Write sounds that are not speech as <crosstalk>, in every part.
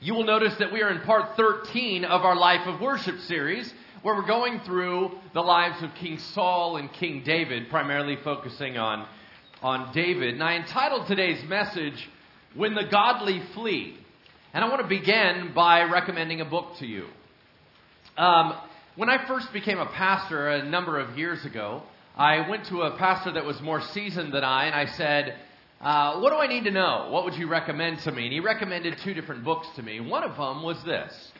you will notice that we are in part 13 of our Life of Worship series, where we're going through the lives of King Saul and King David, primarily focusing on, on David. And I entitled today's message, When the Godly Flee. And I want to begin by recommending a book to you. Um, when I first became a pastor a number of years ago, I went to a pastor that was more seasoned than I, and I said, uh, What do I need to know? What would you recommend to me? And he recommended two different books to me. One of them was this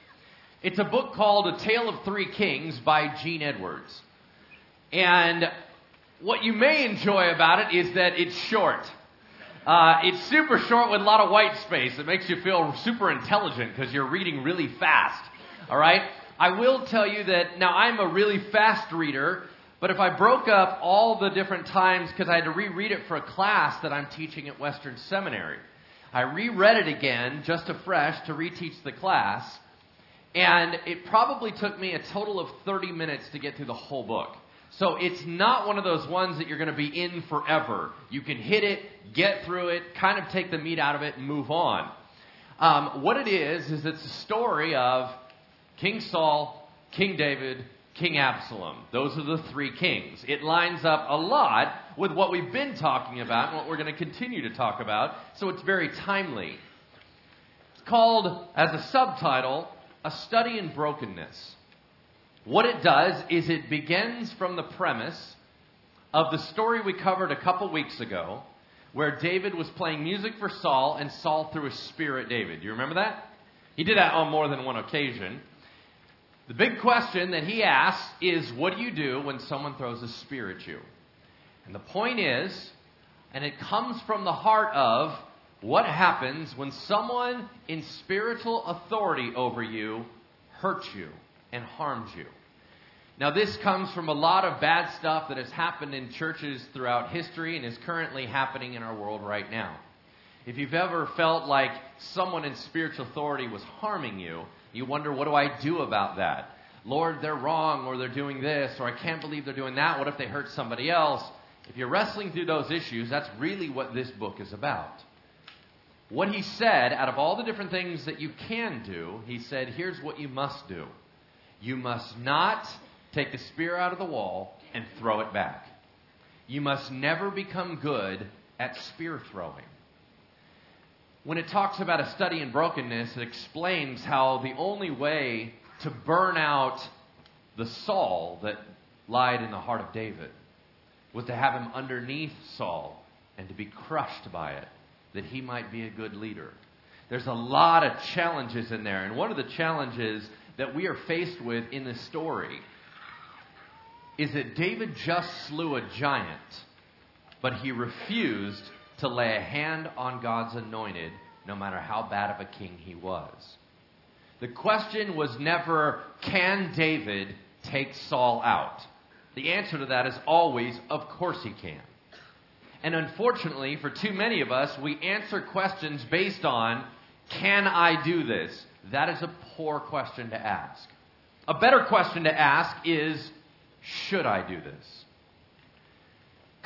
it's a book called A Tale of Three Kings by Gene Edwards. And what you may enjoy about it is that it's short. Uh, it's super short with a lot of white space. It makes you feel super intelligent because you're reading really fast. All right? I will tell you that now I'm a really fast reader, but if I broke up all the different times, because I had to reread it for a class that I'm teaching at Western Seminary, I reread it again just afresh to reteach the class, and it probably took me a total of 30 minutes to get through the whole book. So it's not one of those ones that you're going to be in forever. You can hit it, get through it, kind of take the meat out of it, and move on. Um, what it is, is it's a story of King Saul, King David, King Absalom. Those are the three kings. It lines up a lot with what we've been talking about and what we're going to continue to talk about, so it's very timely. It's called, as a subtitle, A Study in Brokenness. What it does is it begins from the premise of the story we covered a couple weeks ago, where David was playing music for Saul and Saul threw a spear at David. Do you remember that? He did that on more than one occasion. The big question that he asks is what do you do when someone throws a spear at you? And the point is, and it comes from the heart of what happens when someone in spiritual authority over you hurts you and harms you. Now, this comes from a lot of bad stuff that has happened in churches throughout history and is currently happening in our world right now. If you've ever felt like someone in spiritual authority was harming you, you wonder, what do I do about that? Lord, they're wrong, or they're doing this, or I can't believe they're doing that. What if they hurt somebody else? If you're wrestling through those issues, that's really what this book is about. What he said, out of all the different things that you can do, he said, here's what you must do. You must not take the spear out of the wall and throw it back. You must never become good at spear throwing when it talks about a study in brokenness, it explains how the only way to burn out the Saul that lied in the heart of David was to have him underneath Saul and to be crushed by it, that he might be a good leader. There's a lot of challenges in there, and one of the challenges that we are faced with in this story is that David just slew a giant, but he refused to lay a hand on God's anointed, no matter how bad of a king he was. The question was never, can David take Saul out? The answer to that is always, of course he can. And unfortunately, for too many of us, we answer questions based on, can I do this? That is a poor question to ask. A better question to ask is, should I do this?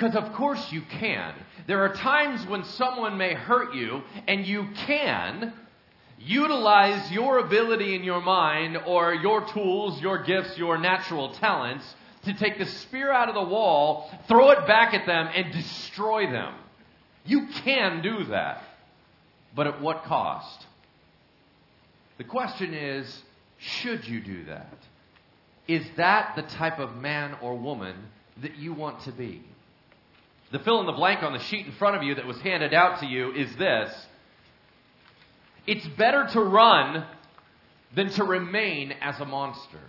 Because of course you can. There are times when someone may hurt you, and you can utilize your ability in your mind or your tools, your gifts, your natural talents to take the spear out of the wall, throw it back at them, and destroy them. You can do that. But at what cost? The question is should you do that? Is that the type of man or woman that you want to be? The fill in the blank on the sheet in front of you that was handed out to you is this It's better to run than to remain as a monster.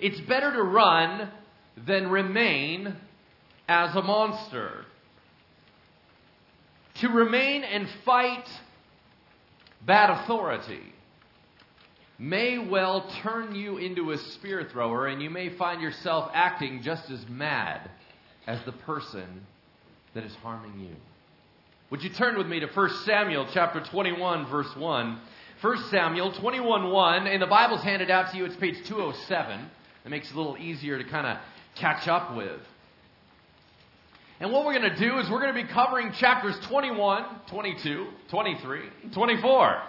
It's better to run than remain as a monster. To remain and fight bad authority may well turn you into a spear thrower, and you may find yourself acting just as mad as the person that is harming you. Would you turn with me to 1 Samuel chapter 21 verse 1? 1 Samuel 21 1, and the Bible's handed out to you. It's page 207. It makes it a little easier to kind of catch up with. And what we're going to do is we're going to be covering chapters 21, 22, 23, 24.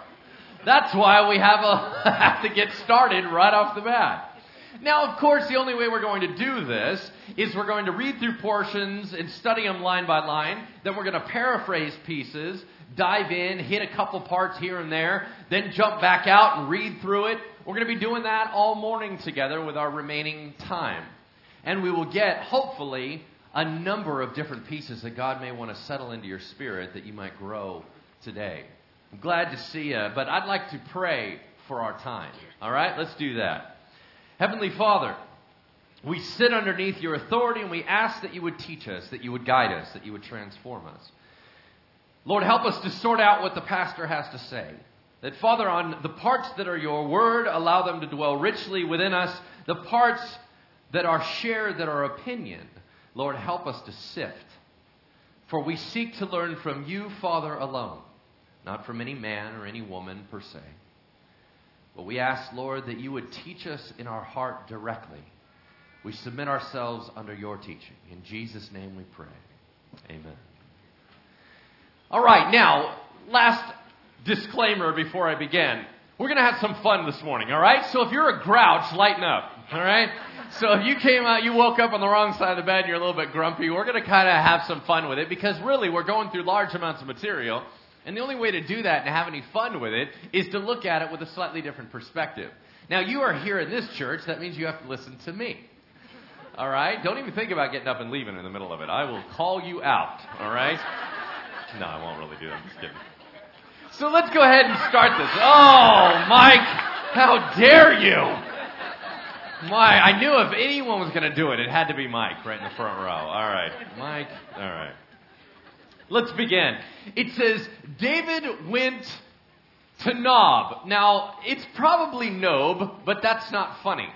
That's why we have, a, <laughs> have to get started right off the bat. Now, of course, the only way we're going to do this is we're going to read through portions and study them line by line. Then we're going to paraphrase pieces, dive in, hit a couple parts here and there, then jump back out and read through it. We're going to be doing that all morning together with our remaining time. And we will get, hopefully, a number of different pieces that God may want to settle into your spirit that you might grow today. I'm glad to see you, but I'd like to pray for our time. All right, let's do that. Heavenly Father, we sit underneath your authority and we ask that you would teach us, that you would guide us, that you would transform us. Lord, help us to sort out what the pastor has to say. That, Father, on the parts that are your word, allow them to dwell richly within us. The parts that are shared, that are opinion, Lord, help us to sift. For we seek to learn from you, Father, alone, not from any man or any woman per se. But we ask, Lord, that you would teach us in our heart directly. We submit ourselves under your teaching. In Jesus' name we pray. Amen. All right, now, last disclaimer before I begin. We're going to have some fun this morning, all right? So if you're a grouch, lighten up, all right? So if you came out, you woke up on the wrong side of the bed and you're a little bit grumpy, we're going to kind of have some fun with it because really we're going through large amounts of material. And the only way to do that and have any fun with it is to look at it with a slightly different perspective. Now, you are here in this church, that means you have to listen to me. All right? Don't even think about getting up and leaving in the middle of it. I will call you out. All right? No, I won't really do that. I'm just kidding. So let's go ahead and start this. Oh, Mike, how dare you! My, I knew if anyone was going to do it, it had to be Mike right in the front row. All right, Mike. All right. Let's begin. It says David went to Nob. Now, it's probably Nob, but that's not funny.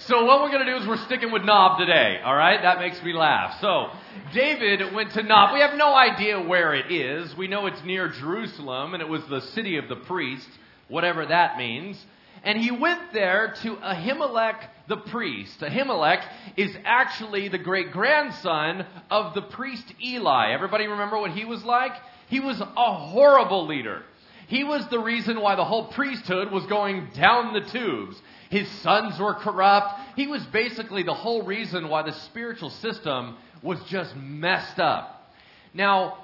So what we're going to do is we're sticking with Nob today, all right? That makes me laugh. So, David went to Nob. We have no idea where it is. We know it's near Jerusalem, and it was the city of the priests, whatever that means. And he went there to Ahimelech the priest. Ahimelech is actually the great grandson of the priest Eli. Everybody remember what he was like? He was a horrible leader. He was the reason why the whole priesthood was going down the tubes. His sons were corrupt. He was basically the whole reason why the spiritual system was just messed up. Now,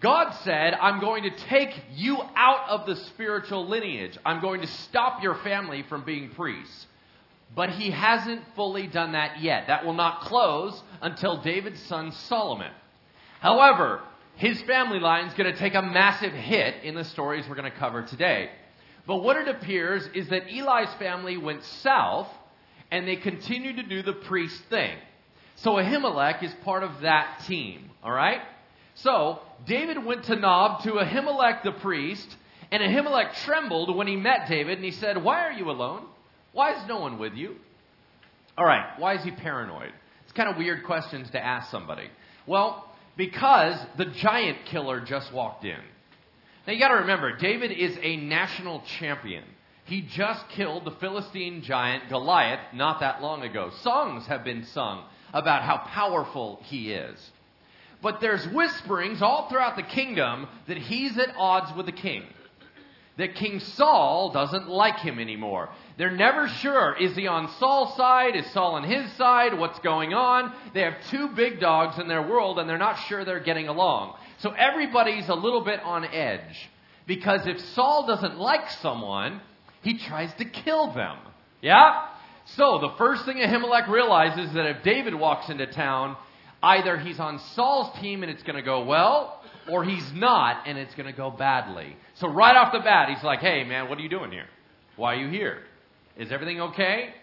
God said, I'm going to take you out of the spiritual lineage. I'm going to stop your family from being priests. But he hasn't fully done that yet. That will not close until David's son Solomon. However, his family line is going to take a massive hit in the stories we're going to cover today. But what it appears is that Eli's family went south and they continued to do the priest thing. So Ahimelech is part of that team, all right? So David went to Nob to Ahimelech the priest, and Ahimelech trembled when he met David, and he said, Why are you alone? Why is no one with you? All right, why is he paranoid? It's kind of weird questions to ask somebody. Well, because the giant killer just walked in. Now you got to remember, David is a national champion. He just killed the Philistine giant Goliath not that long ago. Songs have been sung about how powerful he is. But there's whisperings all throughout the kingdom that he's at odds with the king. That King Saul doesn't like him anymore. They're never sure. Is he on Saul's side? Is Saul on his side? What's going on? They have two big dogs in their world and they're not sure they're getting along. So everybody's a little bit on edge. Because if Saul doesn't like someone, he tries to kill them. Yeah? So the first thing Ahimelech realizes is that if David walks into town, either he's on Saul's team and it's going to go well, or he's not and it's going to go badly. So right off the bat, he's like, hey, man, what are you doing here? Why are you here? Is everything okay?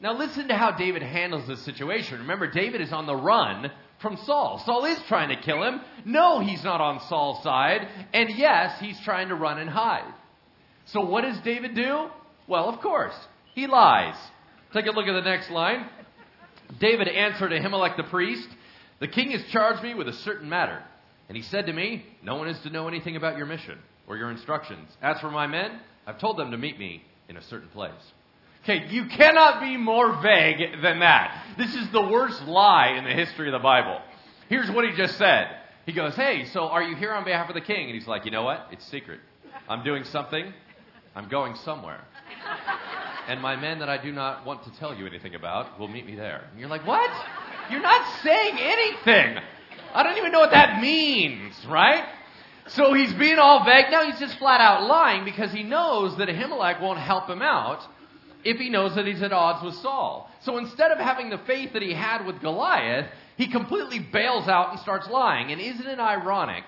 Now listen to how David handles this situation. Remember, David is on the run from Saul. Saul is trying to kill him. No, he's not on Saul's side. And yes, he's trying to run and hide. So what does David do? Well, of course, he lies. Take a look at the next line. David answered Ahimelech the priest, The king has charged me with a certain matter. And he said to me, No one is to know anything about your mission or your instructions. As for my men, I've told them to meet me in a certain place. Okay, you cannot be more vague than that. This is the worst lie in the history of the Bible. Here's what he just said. He goes, Hey, so are you here on behalf of the king? And he's like, You know what? It's secret. I'm doing something I'm going somewhere. And my men that I do not want to tell you anything about will meet me there. And you're like, what? You're not saying anything. I don't even know what that means, right? So he's being all vague. Now he's just flat out lying because he knows that Ahimelech won't help him out if he knows that he's at odds with Saul. So instead of having the faith that he had with Goliath, he completely bails out and starts lying. And isn't it ironic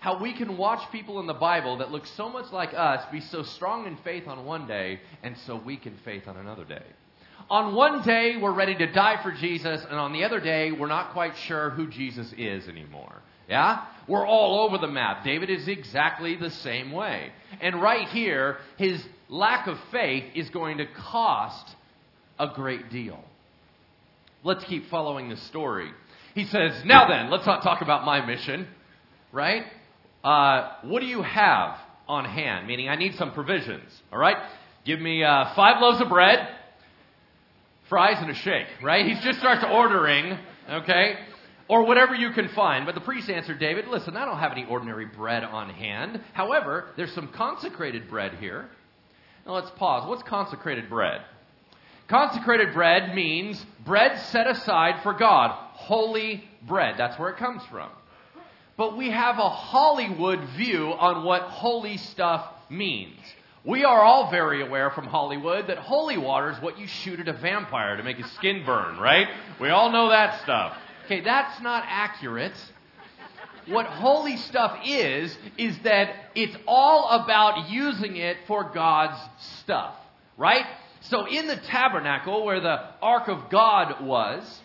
how we can watch people in the Bible that look so much like us be so strong in faith on one day and so weak in faith on another day? On one day, we're ready to die for Jesus, and on the other day, we're not quite sure who Jesus is anymore. Yeah? We're all over the map. David is exactly the same way. And right here, his lack of faith is going to cost a great deal. Let's keep following the story. He says, Now then, let's not talk about my mission, right? Uh, what do you have on hand? Meaning, I need some provisions, all right? Give me uh, five loaves of bread, fries, and a shake, right? He just starts ordering, okay? Or whatever you can find. But the priest answered David, Listen, I don't have any ordinary bread on hand. However, there's some consecrated bread here. Now let's pause. What's consecrated bread? Consecrated bread means bread set aside for God. Holy bread. That's where it comes from. But we have a Hollywood view on what holy stuff means. We are all very aware from Hollywood that holy water is what you shoot at a vampire to make his skin burn, right? We all know that stuff. Okay, that's not accurate. What holy stuff is, is that it's all about using it for God's stuff, right? So in the tabernacle where the ark of God was,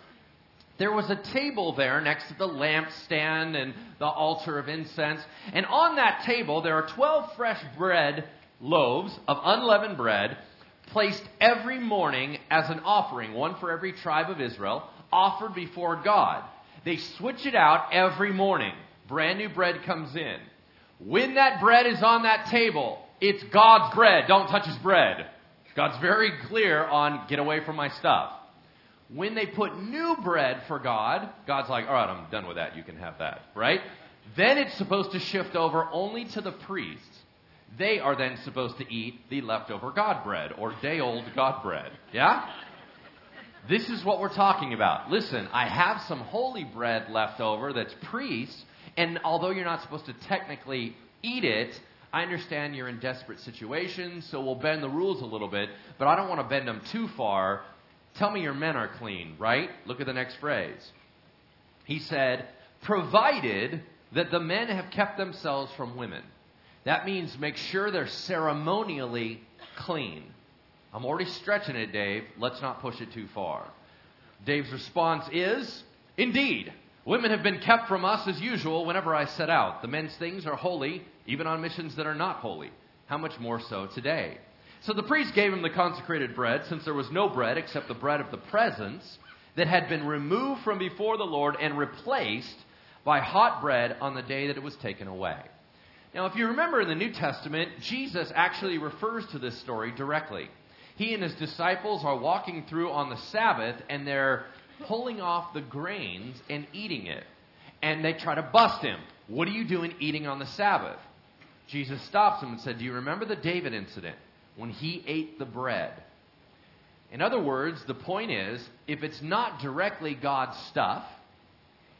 there was a table there next to the lampstand and the altar of incense. And on that table, there are 12 fresh bread loaves of unleavened bread placed every morning as an offering, one for every tribe of Israel, offered before God. They switch it out every morning. Brand new bread comes in. When that bread is on that table, it's God's bread. Don't touch his bread. God's very clear on get away from my stuff. When they put new bread for God, God's like, all right, I'm done with that. You can have that, right? Then it's supposed to shift over only to the priests. They are then supposed to eat the leftover God bread or day old God bread. Yeah? This is what we're talking about. Listen, I have some holy bread left over that's priests, and although you're not supposed to technically eat it, I understand you're in desperate situations, so we'll bend the rules a little bit, but I don't want to bend them too far. Tell me your men are clean, right? Look at the next phrase. He said, provided that the men have kept themselves from women. That means make sure they're ceremonially clean. I'm already stretching it, Dave. Let's not push it too far. Dave's response is Indeed, women have been kept from us as usual whenever I set out. The men's things are holy, even on missions that are not holy. How much more so today? So the priest gave him the consecrated bread, since there was no bread except the bread of the presence that had been removed from before the Lord and replaced by hot bread on the day that it was taken away. Now, if you remember in the New Testament, Jesus actually refers to this story directly. He and his disciples are walking through on the Sabbath and they're pulling off the grains and eating it. And they try to bust him. What are you doing eating on the Sabbath? Jesus stops him and said, Do you remember the David incident when he ate the bread? In other words, the point is if it's not directly God's stuff,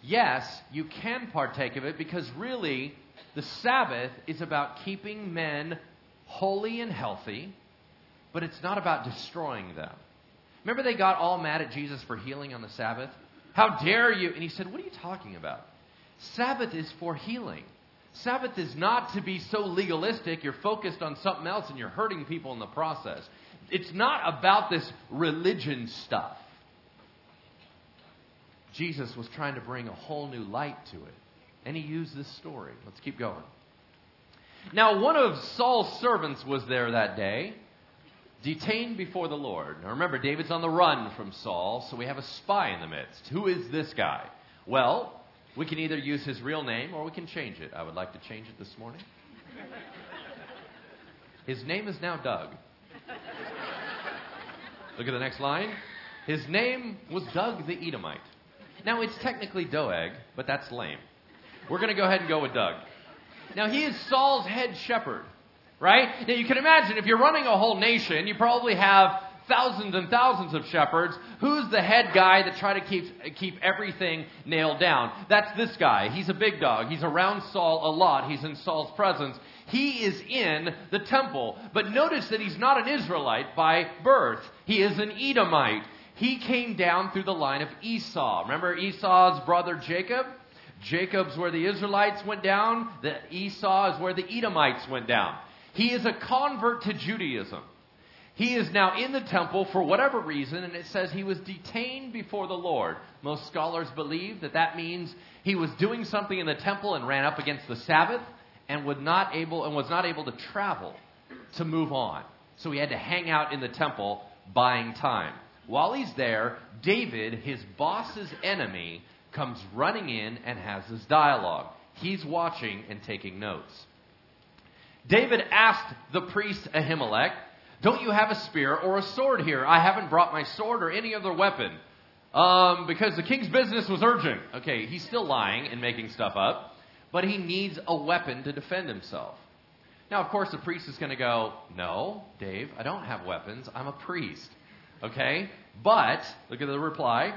yes, you can partake of it because really the Sabbath is about keeping men holy and healthy, but it's not about destroying them. Remember, they got all mad at Jesus for healing on the Sabbath? How dare you? And he said, What are you talking about? Sabbath is for healing. Sabbath is not to be so legalistic, you're focused on something else and you're hurting people in the process. It's not about this religion stuff. Jesus was trying to bring a whole new light to it. And he used this story. Let's keep going. Now, one of Saul's servants was there that day, detained before the Lord. Now, remember, David's on the run from Saul, so we have a spy in the midst. Who is this guy? Well, we can either use his real name or we can change it. I would like to change it this morning. His name is now Doug. Look at the next line. His name was Doug the Edomite. Now, it's technically Doeg, but that's lame. We're going to go ahead and go with Doug. Now, he is Saul's head shepherd. right? Now you can imagine if you're running a whole nation, you probably have thousands and thousands of shepherds. Who's the head guy that try to keep keep everything nailed down? That's this guy. He's a big dog. He's around Saul a lot. He's in Saul's presence. He is in the temple. But notice that he's not an Israelite by birth. He is an Edomite. He came down through the line of Esau. Remember Esau's brother Jacob? Jacob's where the Israelites went down. The Esau is where the Edomites went down. He is a convert to Judaism. He is now in the temple for whatever reason, and it says he was detained before the Lord. Most scholars believe that that means he was doing something in the temple and ran up against the Sabbath and was not able and was not able to travel to move on. So he had to hang out in the temple buying time. While he's there, David, his boss's enemy, comes running in and has this dialogue. He's watching and taking notes. David asked the priest Ahimelech, Don't you have a spear or a sword here? I haven't brought my sword or any other weapon. Um, because the king's business was urgent. Okay, he's still lying and making stuff up, but he needs a weapon to defend himself. Now, of course, the priest is going to go, No, Dave, I don't have weapons. I'm a priest. Okay? But, look at the reply.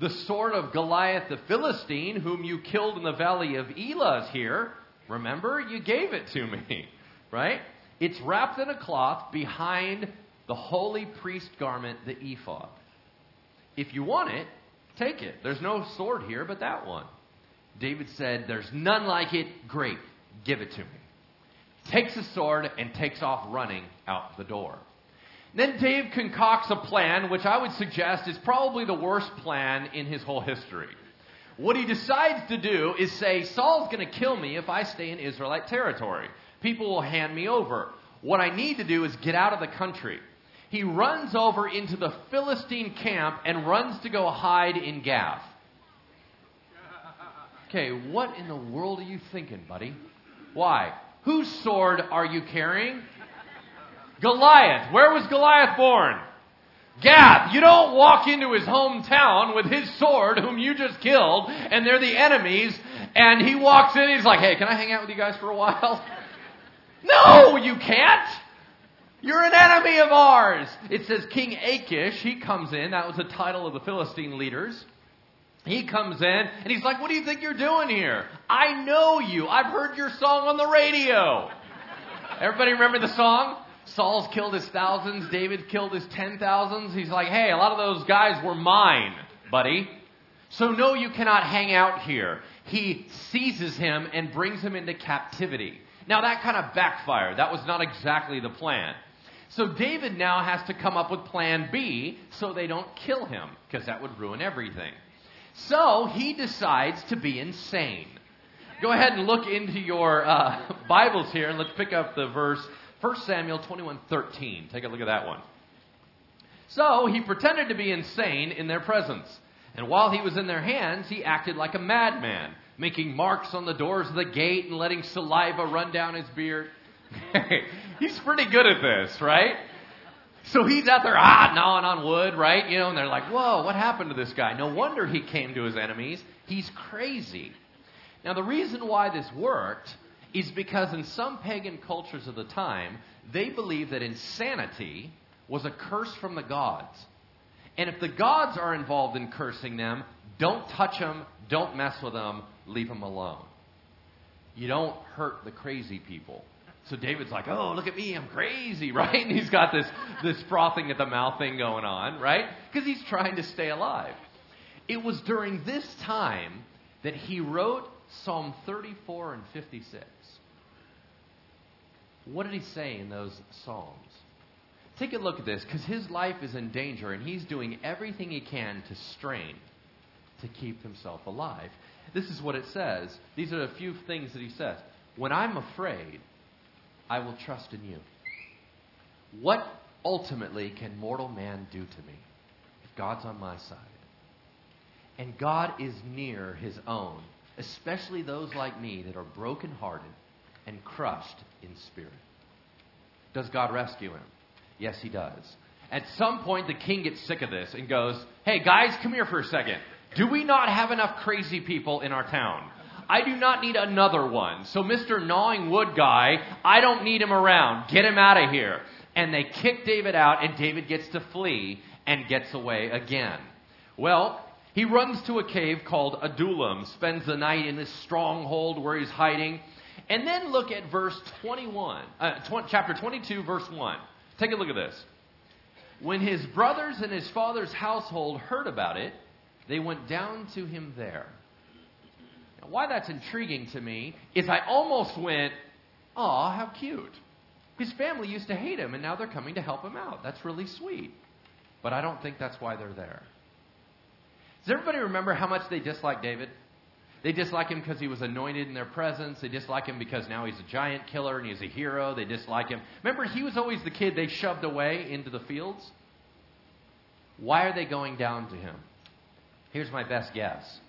The sword of Goliath the Philistine, whom you killed in the valley of Elah, is here. Remember, you gave it to me. <laughs> Right? It's wrapped in a cloth behind the holy priest garment, the ephod. If you want it, take it. There's no sword here but that one. David said, There's none like it. Great. Give it to me. Takes the sword and takes off running out the door. Then Dave concocts a plan, which I would suggest is probably the worst plan in his whole history. What he decides to do is say, Saul's going to kill me if I stay in Israelite territory. People will hand me over. What I need to do is get out of the country. He runs over into the Philistine camp and runs to go hide in Gath. Okay, what in the world are you thinking, buddy? Why? Whose sword are you carrying? Goliath. Where was Goliath born? Gath. You don't walk into his hometown with his sword, whom you just killed, and they're the enemies, and he walks in, he's like, hey, can I hang out with you guys for a while? <laughs> No, you can't. You're an enemy of ours. It says King Achish, he comes in. That was the title of the Philistine leaders. He comes in and he's like, What do you think you're doing here? I know you. I've heard your song on the radio. Everybody remember the song? Saul's killed his thousands, David killed his ten thousands. He's like, hey, a lot of those guys were mine, buddy. So, no, you cannot hang out here. He seizes him and brings him into captivity. Now, that kind of backfired. That was not exactly the plan. So, David now has to come up with plan B so they don't kill him, because that would ruin everything. So, he decides to be insane. Go ahead and look into your uh, <laughs> Bibles here, and let's pick up the verse 1 Samuel 21:13. Take a look at that one. So he pretended to be insane in their presence. And while he was in their hands, he acted like a madman, making marks on the doors of the gate and letting saliva run down his beard. <laughs> he's pretty good at this, right? So he's out there, ah, gnawing on wood, right? You know, and they're like, whoa, what happened to this guy? No wonder he came to his enemies. He's crazy. Now, the reason why this worked is because in some pagan cultures of the time, they believed that insanity was a curse from the gods. And if the gods are involved in cursing them, don't touch them, don't mess with them, leave them alone. You don't hurt the crazy people. So David's like, oh, look at me, I'm crazy, <laughs> right? And he's got this, this frothing at the mouth thing going on, right? Because he's trying to stay alive. It was during this time that he wrote Psalm 34 and 56. What did he say in those Psalms? Take a look at this because his life is in danger and he's doing everything he can to strain to keep himself alive. This is what it says. These are a few things that he says. When I'm afraid, I will trust in you. What ultimately can mortal man do to me if God's on my side? And God is near his own, especially those like me that are brokenhearted and crushed in spirit. Does God rescue him? Yes, he does. At some point, the king gets sick of this and goes, Hey, guys, come here for a second. Do we not have enough crazy people in our town? I do not need another one. So, Mr. Gnawing Wood guy, I don't need him around. Get him out of here. And they kick David out, and David gets to flee and gets away again. Well, he runs to a cave called Adullam, spends the night in this stronghold where he's hiding. And then look at verse 21, uh, tw- chapter 22, verse 1. Take a look at this. When his brothers and his father's household heard about it, they went down to him there. Now, why that's intriguing to me is I almost went, Aw, how cute. His family used to hate him, and now they're coming to help him out. That's really sweet. But I don't think that's why they're there. Does everybody remember how much they disliked David? They dislike him because he was anointed in their presence. They dislike him because now he's a giant killer and he's a hero. They dislike him. Remember, he was always the kid they shoved away into the fields? Why are they going down to him? Here's my best guess.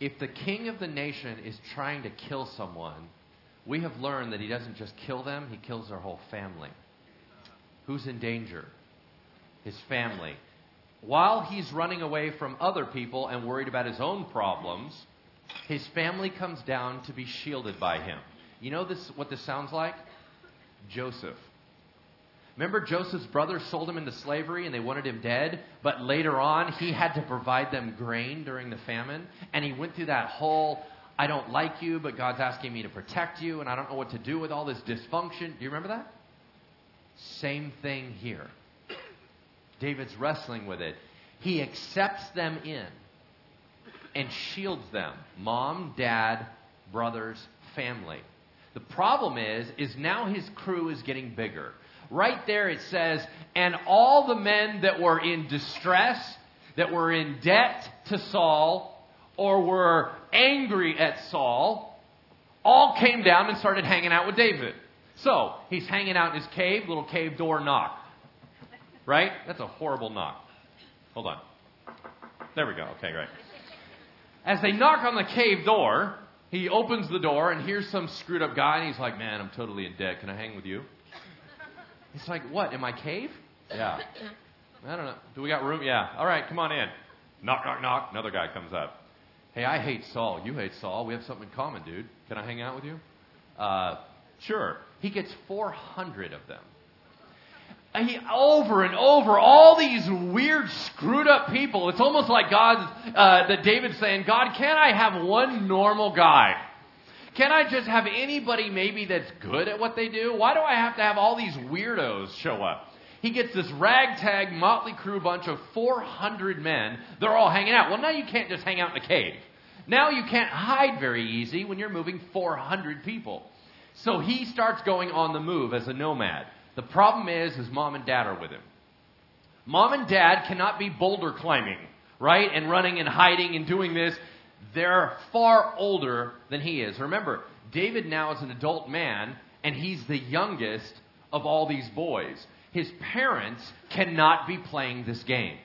If the king of the nation is trying to kill someone, we have learned that he doesn't just kill them, he kills their whole family. Who's in danger? His family. While he's running away from other people and worried about his own problems, his family comes down to be shielded by him. You know this what this sounds like? Joseph. Remember Joseph's brothers sold him into slavery and they wanted him dead, but later on he had to provide them grain during the famine, and he went through that whole I don't like you, but God's asking me to protect you, and I don't know what to do with all this dysfunction. Do you remember that? Same thing here. David's wrestling with it. He accepts them in and shields them mom, dad, brothers, family. The problem is, is now his crew is getting bigger. Right there it says, and all the men that were in distress, that were in debt to Saul, or were angry at Saul, all came down and started hanging out with David. So, he's hanging out in his cave, little cave door knock. Right? That's a horrible knock. Hold on. There we go. Okay, great. As they knock on the cave door, he opens the door and here's some screwed up guy, and he's like, Man, I'm totally in debt. Can I hang with you? It's like, What, in my cave? Yeah. I don't know. Do we got room? Yeah. All right, come on in. Knock, knock, knock. Another guy comes up. Hey, I hate Saul. You hate Saul. We have something in common, dude. Can I hang out with you? Uh, sure. He gets 400 of them. And he, over and over, all these weird, screwed up people. It's almost like God, uh, that David's saying, God, can't I have one normal guy? Can I just have anybody maybe that's good at what they do? Why do I have to have all these weirdos show up? He gets this ragtag, motley crew bunch of 400 men. They're all hanging out. Well, now you can't just hang out in a cave. Now you can't hide very easy when you're moving 400 people. So he starts going on the move as a nomad. The problem is his mom and dad are with him. Mom and dad cannot be boulder climbing, right? And running and hiding and doing this. They're far older than he is. Remember, David now is an adult man, and he's the youngest of all these boys. His parents cannot be playing this game.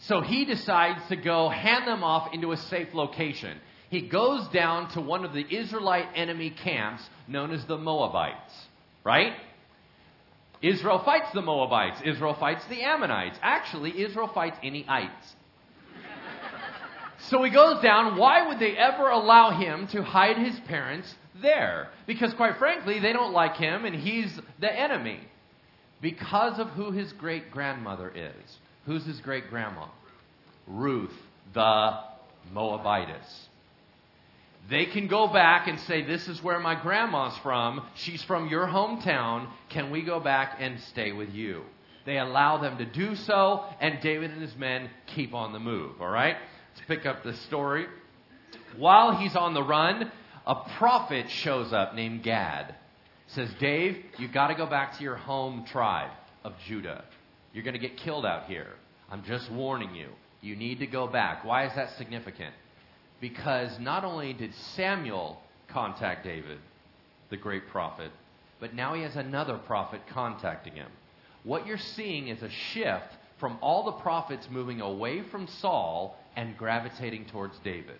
So he decides to go hand them off into a safe location. He goes down to one of the Israelite enemy camps known as the Moabites, right? Israel fights the Moabites. Israel fights the Ammonites. Actually, Israel fights any ites. So he goes down. Why would they ever allow him to hide his parents there? Because, quite frankly, they don't like him and he's the enemy. Because of who his great grandmother is. Who's his great grandma? Ruth, the Moabitess. They can go back and say, This is where my grandma's from. She's from your hometown. Can we go back and stay with you? They allow them to do so, and David and his men keep on the move. All right? Let's pick up the story. While he's on the run, a prophet shows up named Gad. Says, Dave, you've got to go back to your home tribe of Judah. You're going to get killed out here. I'm just warning you. You need to go back. Why is that significant? Because not only did Samuel contact David, the great prophet, but now he has another prophet contacting him. What you're seeing is a shift from all the prophets moving away from Saul and gravitating towards David.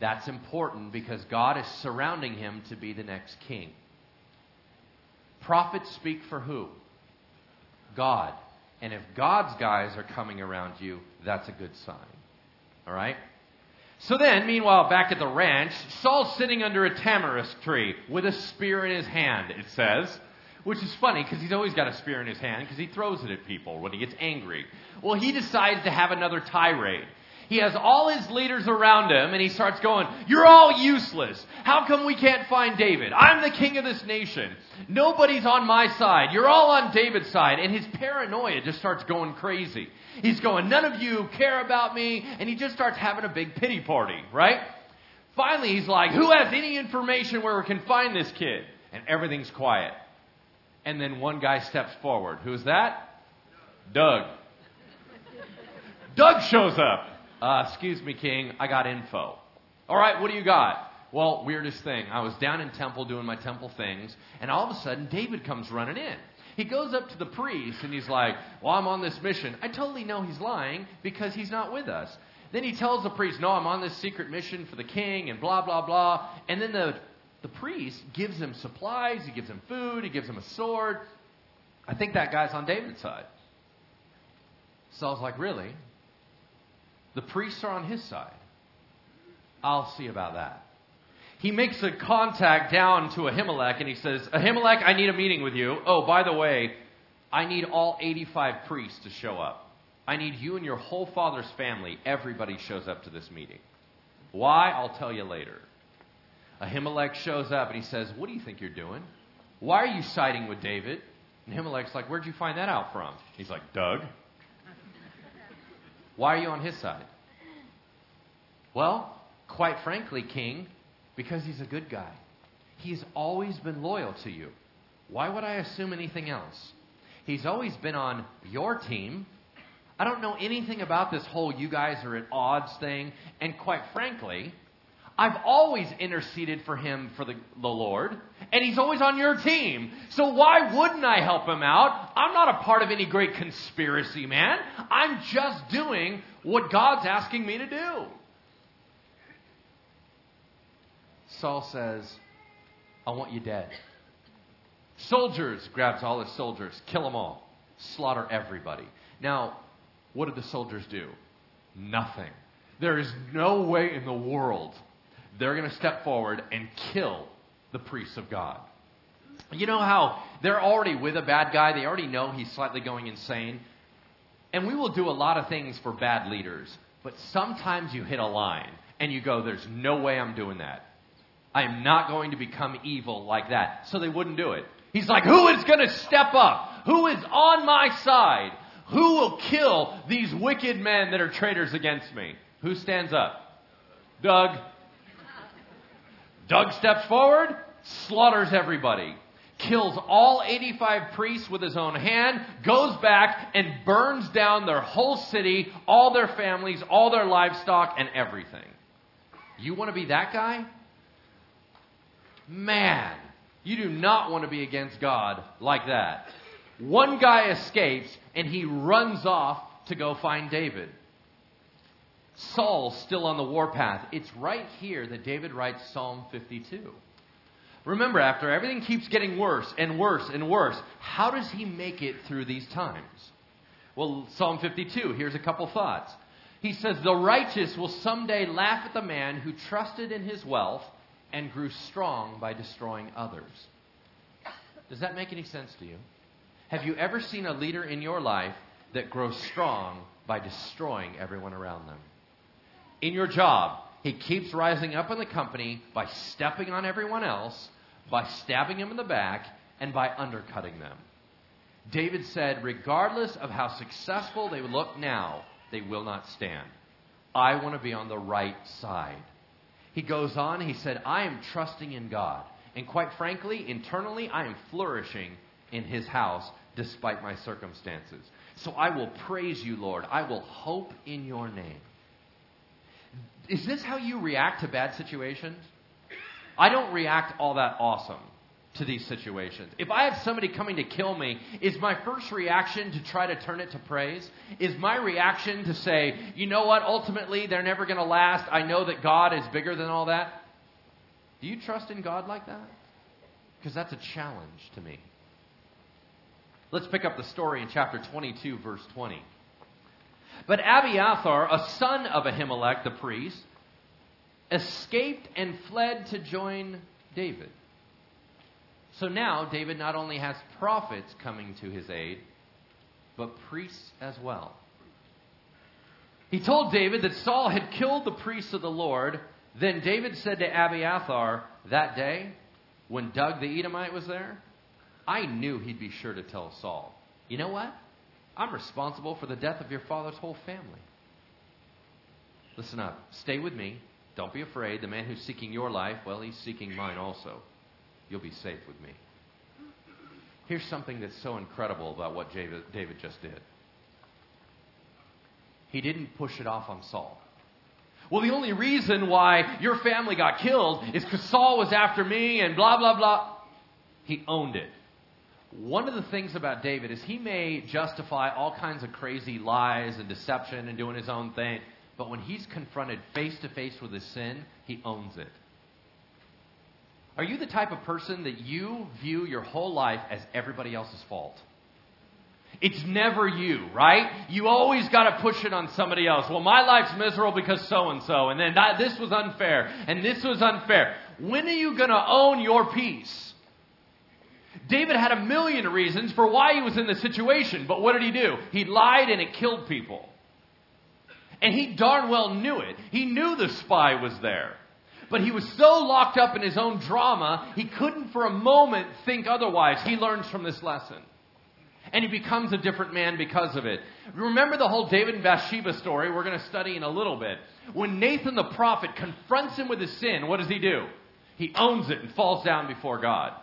That's important because God is surrounding him to be the next king. Prophets speak for who? God. And if God's guys are coming around you, that's a good sign. All right? So then, meanwhile, back at the ranch, Saul's sitting under a tamarisk tree with a spear in his hand, it says. Which is funny because he's always got a spear in his hand because he throws it at people when he gets angry. Well, he decides to have another tirade. He has all his leaders around him and he starts going, You're all useless. How come we can't find David? I'm the king of this nation. Nobody's on my side. You're all on David's side. And his paranoia just starts going crazy. He's going, None of you care about me. And he just starts having a big pity party, right? Finally, he's like, Who has any information where we can find this kid? And everything's quiet. And then one guy steps forward. Who's that? Doug. Doug shows up. Uh, excuse me, King, I got info. All right, what do you got? Well, weirdest thing. I was down in temple doing my temple things, and all of a sudden, David comes running in. He goes up to the priest and he's like, Well, I'm on this mission. I totally know he's lying because he's not with us. Then he tells the priest, No, I'm on this secret mission for the king and blah, blah, blah. And then the, the priest gives him supplies, he gives him food, he gives him a sword. I think that guy's on David's side. Saul's like, Really? The priests are on his side. I'll see about that. He makes a contact down to Ahimelech and he says, Ahimelech, I need a meeting with you. Oh, by the way, I need all 85 priests to show up. I need you and your whole father's family. Everybody shows up to this meeting. Why? I'll tell you later. Ahimelech shows up and he says, What do you think you're doing? Why are you siding with David? And Ahimelech's like, Where'd you find that out from? He's like, Doug. Why are you on his side? Well, quite frankly, King, because he's a good guy. He's always been loyal to you. Why would I assume anything else? He's always been on your team. I don't know anything about this whole you guys are at odds thing. And quite frankly, I've always interceded for him for the, the Lord, and he's always on your team. So why wouldn't I help him out? I'm not a part of any great conspiracy, man. I'm just doing what God's asking me to do. Saul says, I want you dead. Soldiers, grabs all his soldiers, kill them all, slaughter everybody. Now, what did the soldiers do? Nothing. There is no way in the world they're going to step forward and kill the priests of God. You know how they're already with a bad guy, they already know he's slightly going insane. And we will do a lot of things for bad leaders, but sometimes you hit a line and you go, There's no way I'm doing that. I am not going to become evil like that. So they wouldn't do it. He's like, Who is going to step up? Who is on my side? Who will kill these wicked men that are traitors against me? Who stands up? Doug. Doug steps forward, slaughters everybody, kills all 85 priests with his own hand, goes back and burns down their whole city, all their families, all their livestock, and everything. You want to be that guy? Man, you do not want to be against God like that. One guy escapes and he runs off to go find David. Saul's still on the warpath. It's right here that David writes Psalm 52. Remember, after everything keeps getting worse and worse and worse, how does he make it through these times? Well, Psalm 52, here's a couple thoughts. He says, The righteous will someday laugh at the man who trusted in his wealth and grew strong by destroying others. Does that make any sense to you? Have you ever seen a leader in your life that grows strong by destroying everyone around them? In your job, he keeps rising up in the company by stepping on everyone else, by stabbing them in the back, and by undercutting them. David said, regardless of how successful they look now, they will not stand. I want to be on the right side. He goes on, he said, I am trusting in God. And quite frankly, internally, I am flourishing in his house despite my circumstances. So I will praise you, Lord. I will hope in your name. Is this how you react to bad situations? I don't react all that awesome to these situations. If I have somebody coming to kill me, is my first reaction to try to turn it to praise? Is my reaction to say, you know what, ultimately they're never going to last. I know that God is bigger than all that? Do you trust in God like that? Because that's a challenge to me. Let's pick up the story in chapter 22, verse 20. But Abiathar, a son of Ahimelech the priest, escaped and fled to join David. So now David not only has prophets coming to his aid, but priests as well. He told David that Saul had killed the priests of the Lord. Then David said to Abiathar that day, when Doug the Edomite was there, I knew he'd be sure to tell Saul, You know what? I'm responsible for the death of your father's whole family. Listen up. Stay with me. Don't be afraid. The man who's seeking your life, well, he's seeking mine also. You'll be safe with me. Here's something that's so incredible about what David just did. He didn't push it off on Saul. Well, the only reason why your family got killed is because Saul was after me and blah, blah, blah. He owned it. One of the things about David is he may justify all kinds of crazy lies and deception and doing his own thing, but when he's confronted face to face with his sin, he owns it. Are you the type of person that you view your whole life as everybody else's fault? It's never you, right? You always got to push it on somebody else. Well, my life's miserable because so and so, and then this was unfair, and this was unfair. When are you going to own your piece? David had a million reasons for why he was in the situation, but what did he do? He lied and it killed people. And he darn well knew it. He knew the spy was there. But he was so locked up in his own drama, he couldn't for a moment think otherwise. He learns from this lesson. And he becomes a different man because of it. Remember the whole David and Bathsheba story we're going to study in a little bit. When Nathan the prophet confronts him with his sin, what does he do? He owns it and falls down before God.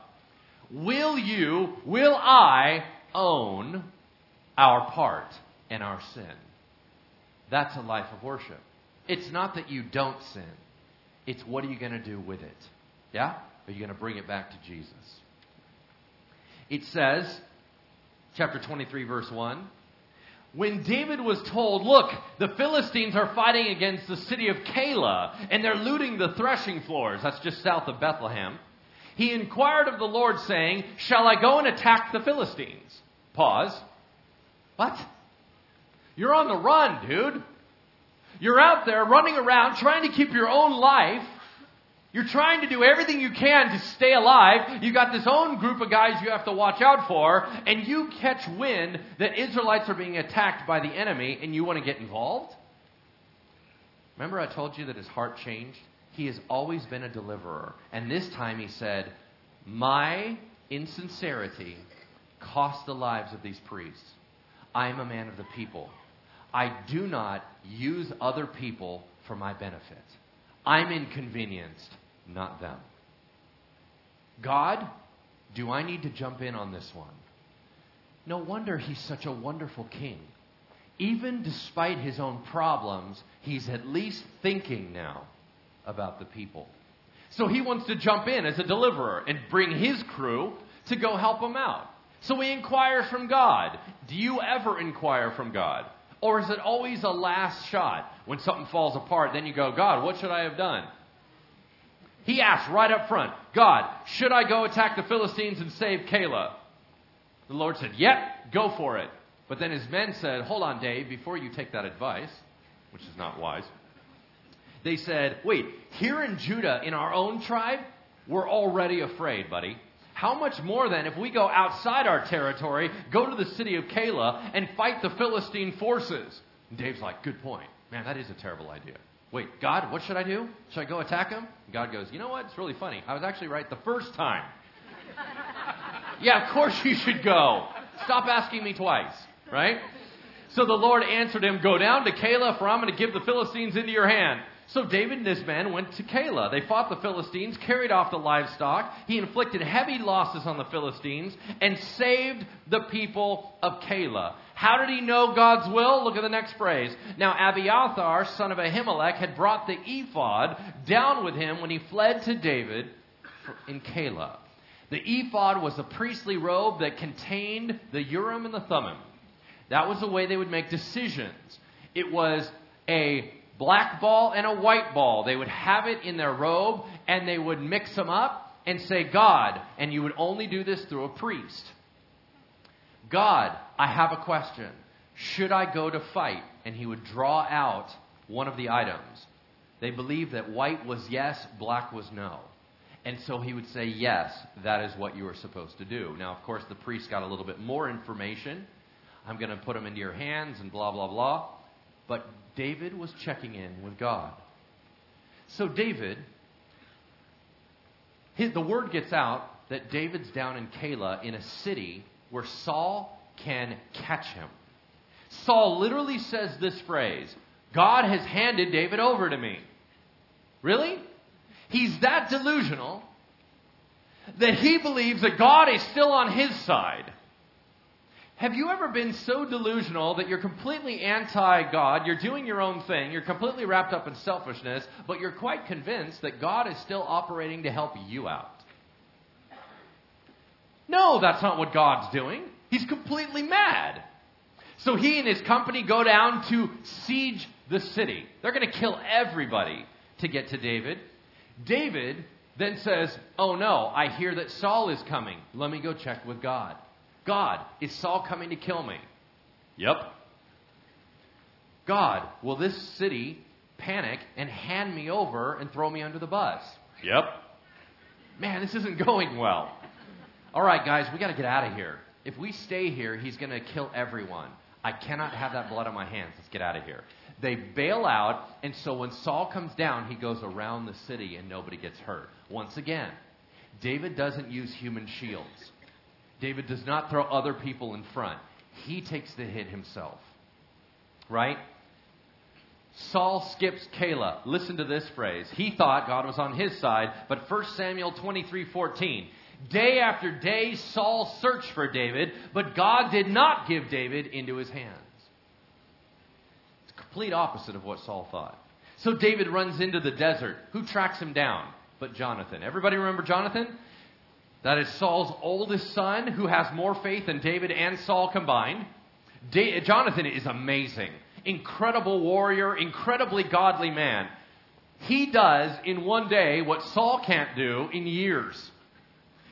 Will you, will I own our part in our sin? That's a life of worship. It's not that you don't sin, it's what are you going to do with it? Yeah? Are you going to bring it back to Jesus? It says, chapter 23, verse 1. When David was told, Look, the Philistines are fighting against the city of Keilah, and they're looting the threshing floors, that's just south of Bethlehem, he inquired of the Lord, saying, Shall I go and attack the Philistines? Pause. What? You're on the run, dude. You're out there running around trying to keep your own life. You're trying to do everything you can to stay alive. You got this own group of guys you have to watch out for, and you catch wind that Israelites are being attacked by the enemy, and you want to get involved? Remember, I told you that his heart changed? He has always been a deliverer. And this time he said, My insincerity cost the lives of these priests. I am a man of the people. I do not use other people for my benefit. I'm inconvenienced, not them. God, do I need to jump in on this one? No wonder he's such a wonderful king. Even despite his own problems, he's at least thinking now about the people. So he wants to jump in as a deliverer and bring his crew to go help him out. So he inquires from God. Do you ever inquire from God? Or is it always a last shot? When something falls apart, then you go, God, what should I have done? He asks right up front, God, should I go attack the Philistines and save Keilah? The Lord said, Yep, go for it. But then his men said, Hold on, Dave, before you take that advice, which is not wise, they said, Wait, here in Judah, in our own tribe, we're already afraid, buddy. How much more then if we go outside our territory, go to the city of Keilah, and fight the Philistine forces? And Dave's like, Good point. Man, that is a terrible idea. Wait, God, what should I do? Should I go attack him? And God goes, You know what? It's really funny. I was actually right the first time. <laughs> yeah, of course you should go. Stop asking me twice, right? So the Lord answered him, Go down to Keilah, for I'm going to give the Philistines into your hand. So David and his men went to Keilah. They fought the Philistines, carried off the livestock. He inflicted heavy losses on the Philistines and saved the people of Keilah. How did he know God's will? Look at the next phrase. Now Abiathar, son of Ahimelech, had brought the ephod down with him when he fled to David in Keilah. The ephod was a priestly robe that contained the Urim and the Thummim. That was the way they would make decisions. It was a black ball and a white ball. They would have it in their robe and they would mix them up and say, God. And you would only do this through a priest. God, I have a question. Should I go to fight? And he would draw out one of the items. They believed that white was yes, black was no. And so he would say, Yes, that is what you are supposed to do. Now, of course, the priest got a little bit more information. I'm going to put them into your hands and blah, blah, blah. But David was checking in with God. So, David, his, the word gets out that David's down in Keilah in a city where Saul can catch him. Saul literally says this phrase God has handed David over to me. Really? He's that delusional that he believes that God is still on his side. Have you ever been so delusional that you're completely anti God, you're doing your own thing, you're completely wrapped up in selfishness, but you're quite convinced that God is still operating to help you out? No, that's not what God's doing. He's completely mad. So he and his company go down to siege the city. They're going to kill everybody to get to David. David then says, Oh no, I hear that Saul is coming. Let me go check with God. God, is Saul coming to kill me? Yep. God, will this city panic and hand me over and throw me under the bus? Yep. Man, this isn't <laughs> going well. All right, guys, we got to get out of here. If we stay here, he's going to kill everyone. I cannot have that blood on my hands. Let's get out of here. They bail out, and so when Saul comes down, he goes around the city and nobody gets hurt. Once again, David doesn't use human shields. David does not throw other people in front. He takes the hit himself. Right? Saul skips Keilah. Listen to this phrase. He thought God was on his side, but 1 Samuel 23:14. Day after day Saul searched for David, but God did not give David into his hands. It's complete opposite of what Saul thought. So David runs into the desert. Who tracks him down? But Jonathan. Everybody remember Jonathan? That is Saul's oldest son who has more faith than David and Saul combined. Da- Jonathan is amazing. Incredible warrior, incredibly godly man. He does in one day what Saul can't do in years.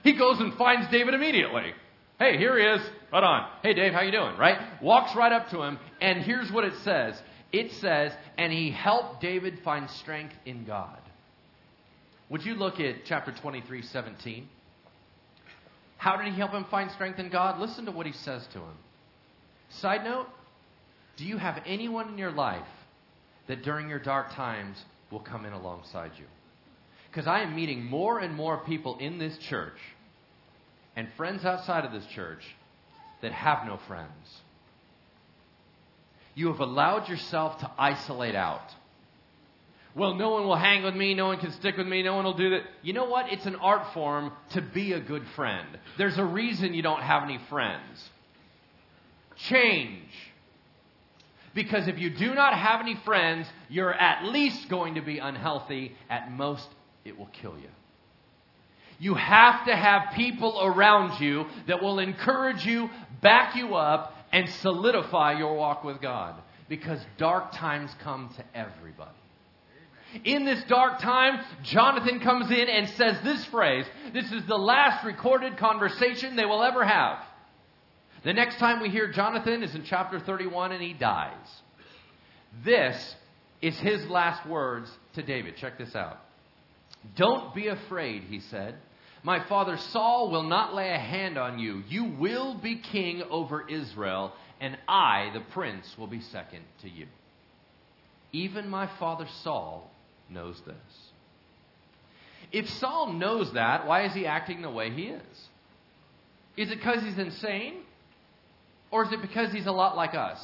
He goes and finds David immediately. Hey, here he is. Right on. Hey, Dave, how you doing? Right? Walks right up to him, and here's what it says. It says, and he helped David find strength in God. Would you look at chapter 23, 17? How did he help him find strength in God? Listen to what he says to him. Side note Do you have anyone in your life that during your dark times will come in alongside you? Because I am meeting more and more people in this church and friends outside of this church that have no friends. You have allowed yourself to isolate out. Well, no one will hang with me, no one can stick with me, no one will do that. You know what? It's an art form to be a good friend. There's a reason you don't have any friends. Change. Because if you do not have any friends, you're at least going to be unhealthy. At most, it will kill you. You have to have people around you that will encourage you, back you up, and solidify your walk with God. Because dark times come to everybody. In this dark time, Jonathan comes in and says this phrase. This is the last recorded conversation they will ever have. The next time we hear Jonathan is in chapter 31 and he dies. This is his last words to David. Check this out. Don't be afraid, he said. My father Saul will not lay a hand on you. You will be king over Israel, and I, the prince, will be second to you. Even my father Saul knows this. If Saul knows that, why is he acting the way he is? Is it because he's insane? Or is it because he's a lot like us?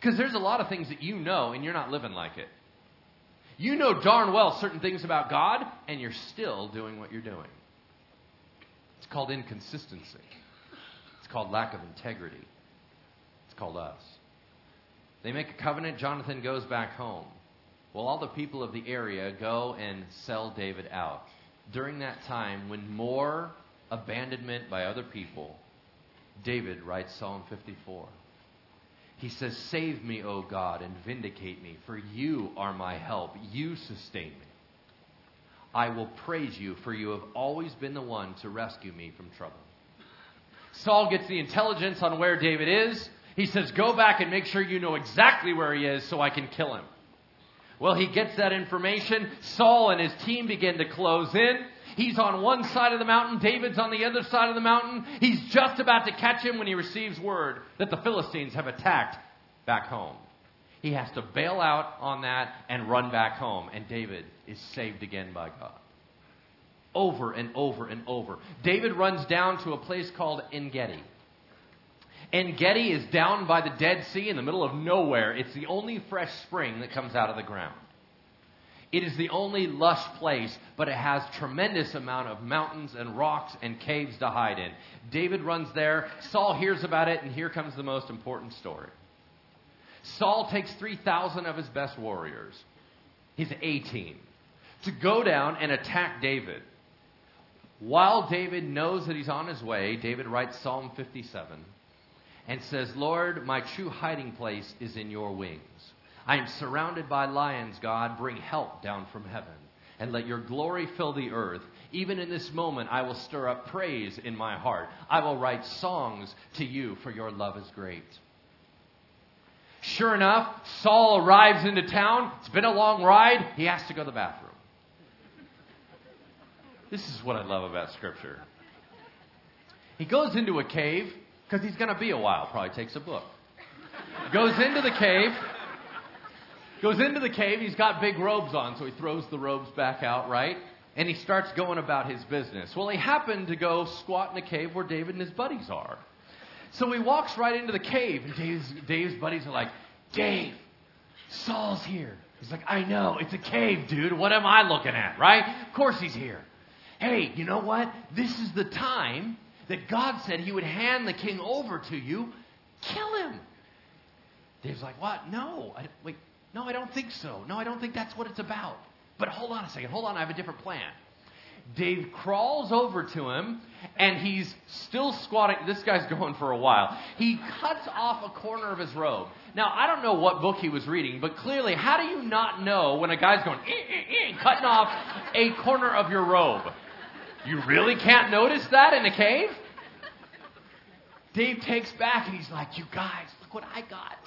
Because there's a lot of things that you know and you're not living like it. You know darn well certain things about God, and you're still doing what you're doing. It's called inconsistency. It's called lack of integrity. It's called us. They make a covenant. Jonathan goes back home. Well, all the people of the area go and sell David out. During that time, when more abandonment by other people, David writes Psalm 54. He says, Save me, O God, and vindicate me, for you are my help. You sustain me. I will praise you, for you have always been the one to rescue me from trouble. Saul gets the intelligence on where David is. He says, Go back and make sure you know exactly where he is so I can kill him. Well, he gets that information. Saul and his team begin to close in. He's on one side of the mountain. David's on the other side of the mountain. He's just about to catch him when he receives word that the Philistines have attacked back home. He has to bail out on that and run back home. And David is saved again by God. Over and over and over. David runs down to a place called En En Gedi is down by the Dead Sea in the middle of nowhere. It's the only fresh spring that comes out of the ground. It is the only lush place, but it has tremendous amount of mountains and rocks and caves to hide in. David runs there. Saul hears about it, and here comes the most important story. Saul takes 3,000 of his best warriors, his A team, to go down and attack David. While David knows that he's on his way, David writes Psalm 57 and says, Lord, my true hiding place is in your wings. I am surrounded by lions, God. Bring help down from heaven, and let your glory fill the earth. Even in this moment, I will stir up praise in my heart. I will write songs to you, for your love is great. Sure enough, Saul arrives into town. It's been a long ride. He has to go to the bathroom. This is what I love about Scripture. He goes into a cave because he's going to be a while. Probably takes a book. Goes into the cave. Goes into the cave. He's got big robes on, so he throws the robes back out, right? And he starts going about his business. Well, he happened to go squat in a cave where David and his buddies are. So he walks right into the cave, and Dave's, Dave's buddies are like, Dave, Saul's here. He's like, I know, it's a cave, dude. What am I looking at, right? Of course he's here. Hey, you know what? This is the time that God said he would hand the king over to you. Kill him. Dave's like, What? No. I, wait, no, I don't think so. No, I don't think that's what it's about. But hold on a second. Hold on, I have a different plan. Dave crawls over to him, and he's still squatting. This guy's going for a while. He cuts off a corner of his robe. Now, I don't know what book he was reading, but clearly, how do you not know when a guy's going, eh, eh, eh, cutting off a corner of your robe? You really can't notice that in a cave? Dave takes back and he's like, You guys, look what I got.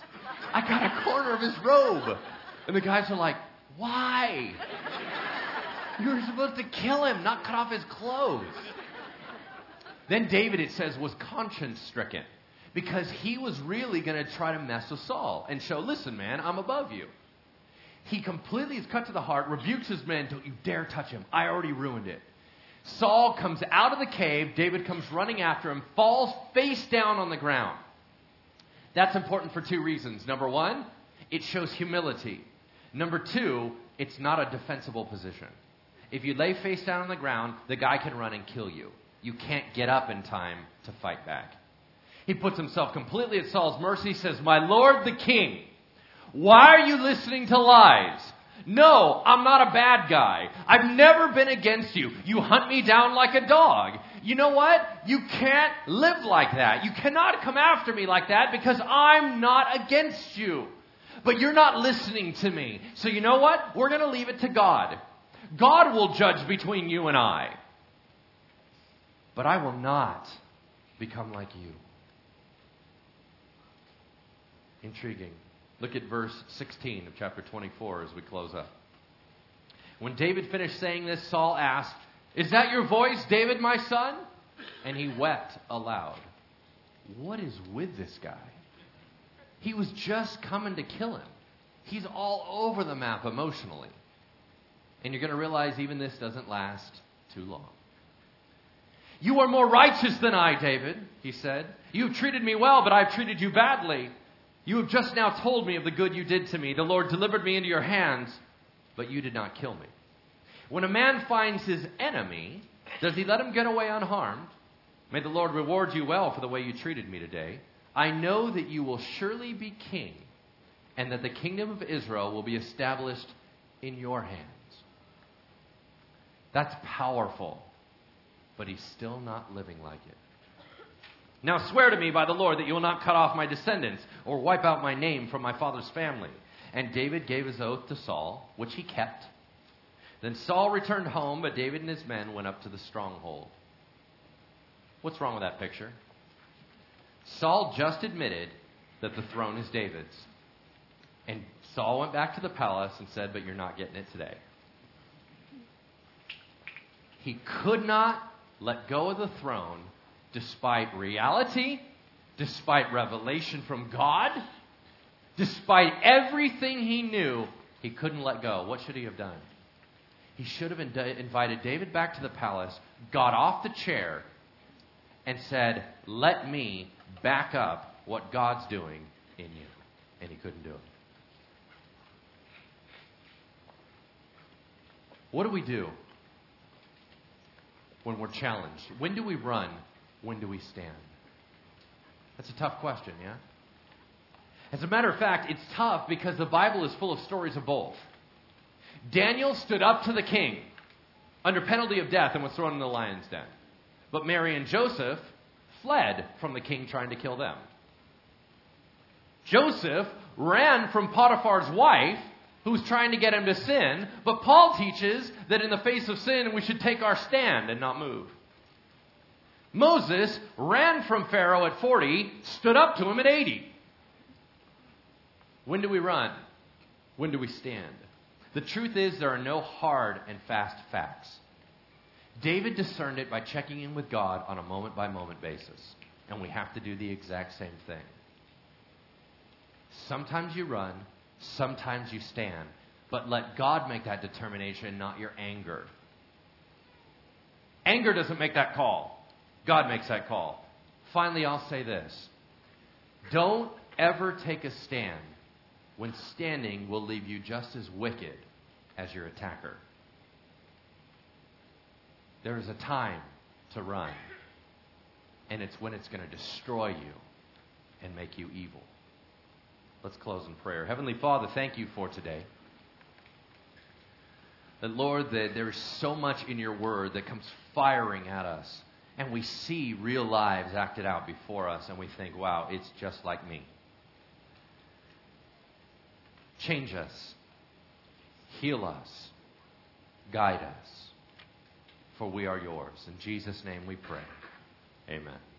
I got a corner of his robe. And the guys are like, Why? You were supposed to kill him, not cut off his clothes. Then David, it says, was conscience stricken because he was really going to try to mess with Saul and show, listen, man, I'm above you. He completely is cut to the heart, rebukes his men, don't you dare touch him. I already ruined it. Saul comes out of the cave. David comes running after him, falls face down on the ground. That's important for two reasons. Number one, it shows humility. Number two, it's not a defensible position. If you lay face down on the ground, the guy can run and kill you. You can't get up in time to fight back. He puts himself completely at Saul's mercy, says, My Lord the King, why are you listening to lies? No, I'm not a bad guy. I've never been against you. You hunt me down like a dog. You know what? You can't live like that. You cannot come after me like that because I'm not against you. But you're not listening to me. So you know what? We're going to leave it to God. God will judge between you and I. But I will not become like you. Intriguing. Look at verse 16 of chapter 24 as we close up. When David finished saying this, Saul asked, Is that your voice, David, my son? And he wept aloud. What is with this guy? He was just coming to kill him. He's all over the map emotionally. And you're going to realize even this doesn't last too long. You are more righteous than I, David, he said. You have treated me well, but I've treated you badly. You have just now told me of the good you did to me. The Lord delivered me into your hands, but you did not kill me. When a man finds his enemy, does he let him get away unharmed? May the Lord reward you well for the way you treated me today. I know that you will surely be king, and that the kingdom of Israel will be established in your hands. That's powerful, but he's still not living like it. Now swear to me by the Lord that you will not cut off my descendants or wipe out my name from my father's family. And David gave his oath to Saul, which he kept. Then Saul returned home, but David and his men went up to the stronghold. What's wrong with that picture? Saul just admitted that the throne is David's. And Saul went back to the palace and said, But you're not getting it today. He could not let go of the throne despite reality, despite revelation from God, despite everything he knew, he couldn't let go. What should he have done? He should have invited David back to the palace, got off the chair, and said, Let me back up what God's doing in you. And he couldn't do it. What do we do when we're challenged? When do we run? When do we stand? That's a tough question, yeah? As a matter of fact, it's tough because the Bible is full of stories of both. Daniel stood up to the king under penalty of death and was thrown in the lion's den. But Mary and Joseph fled from the king trying to kill them. Joseph ran from Potiphar's wife who's trying to get him to sin, but Paul teaches that in the face of sin we should take our stand and not move. Moses ran from Pharaoh at 40, stood up to him at 80. When do we run? When do we stand? The truth is, there are no hard and fast facts. David discerned it by checking in with God on a moment by moment basis. And we have to do the exact same thing. Sometimes you run, sometimes you stand. But let God make that determination, not your anger. Anger doesn't make that call, God makes that call. Finally, I'll say this don't ever take a stand when standing will leave you just as wicked as your attacker. There is a time to run, and it's when it's going to destroy you and make you evil. Let's close in prayer. Heavenly Father, thank you for today. That, Lord, that there is so much in your word that comes firing at us, and we see real lives acted out before us, and we think, wow, it's just like me. Change us, heal us, guide us, for we are yours. In Jesus' name we pray. Amen.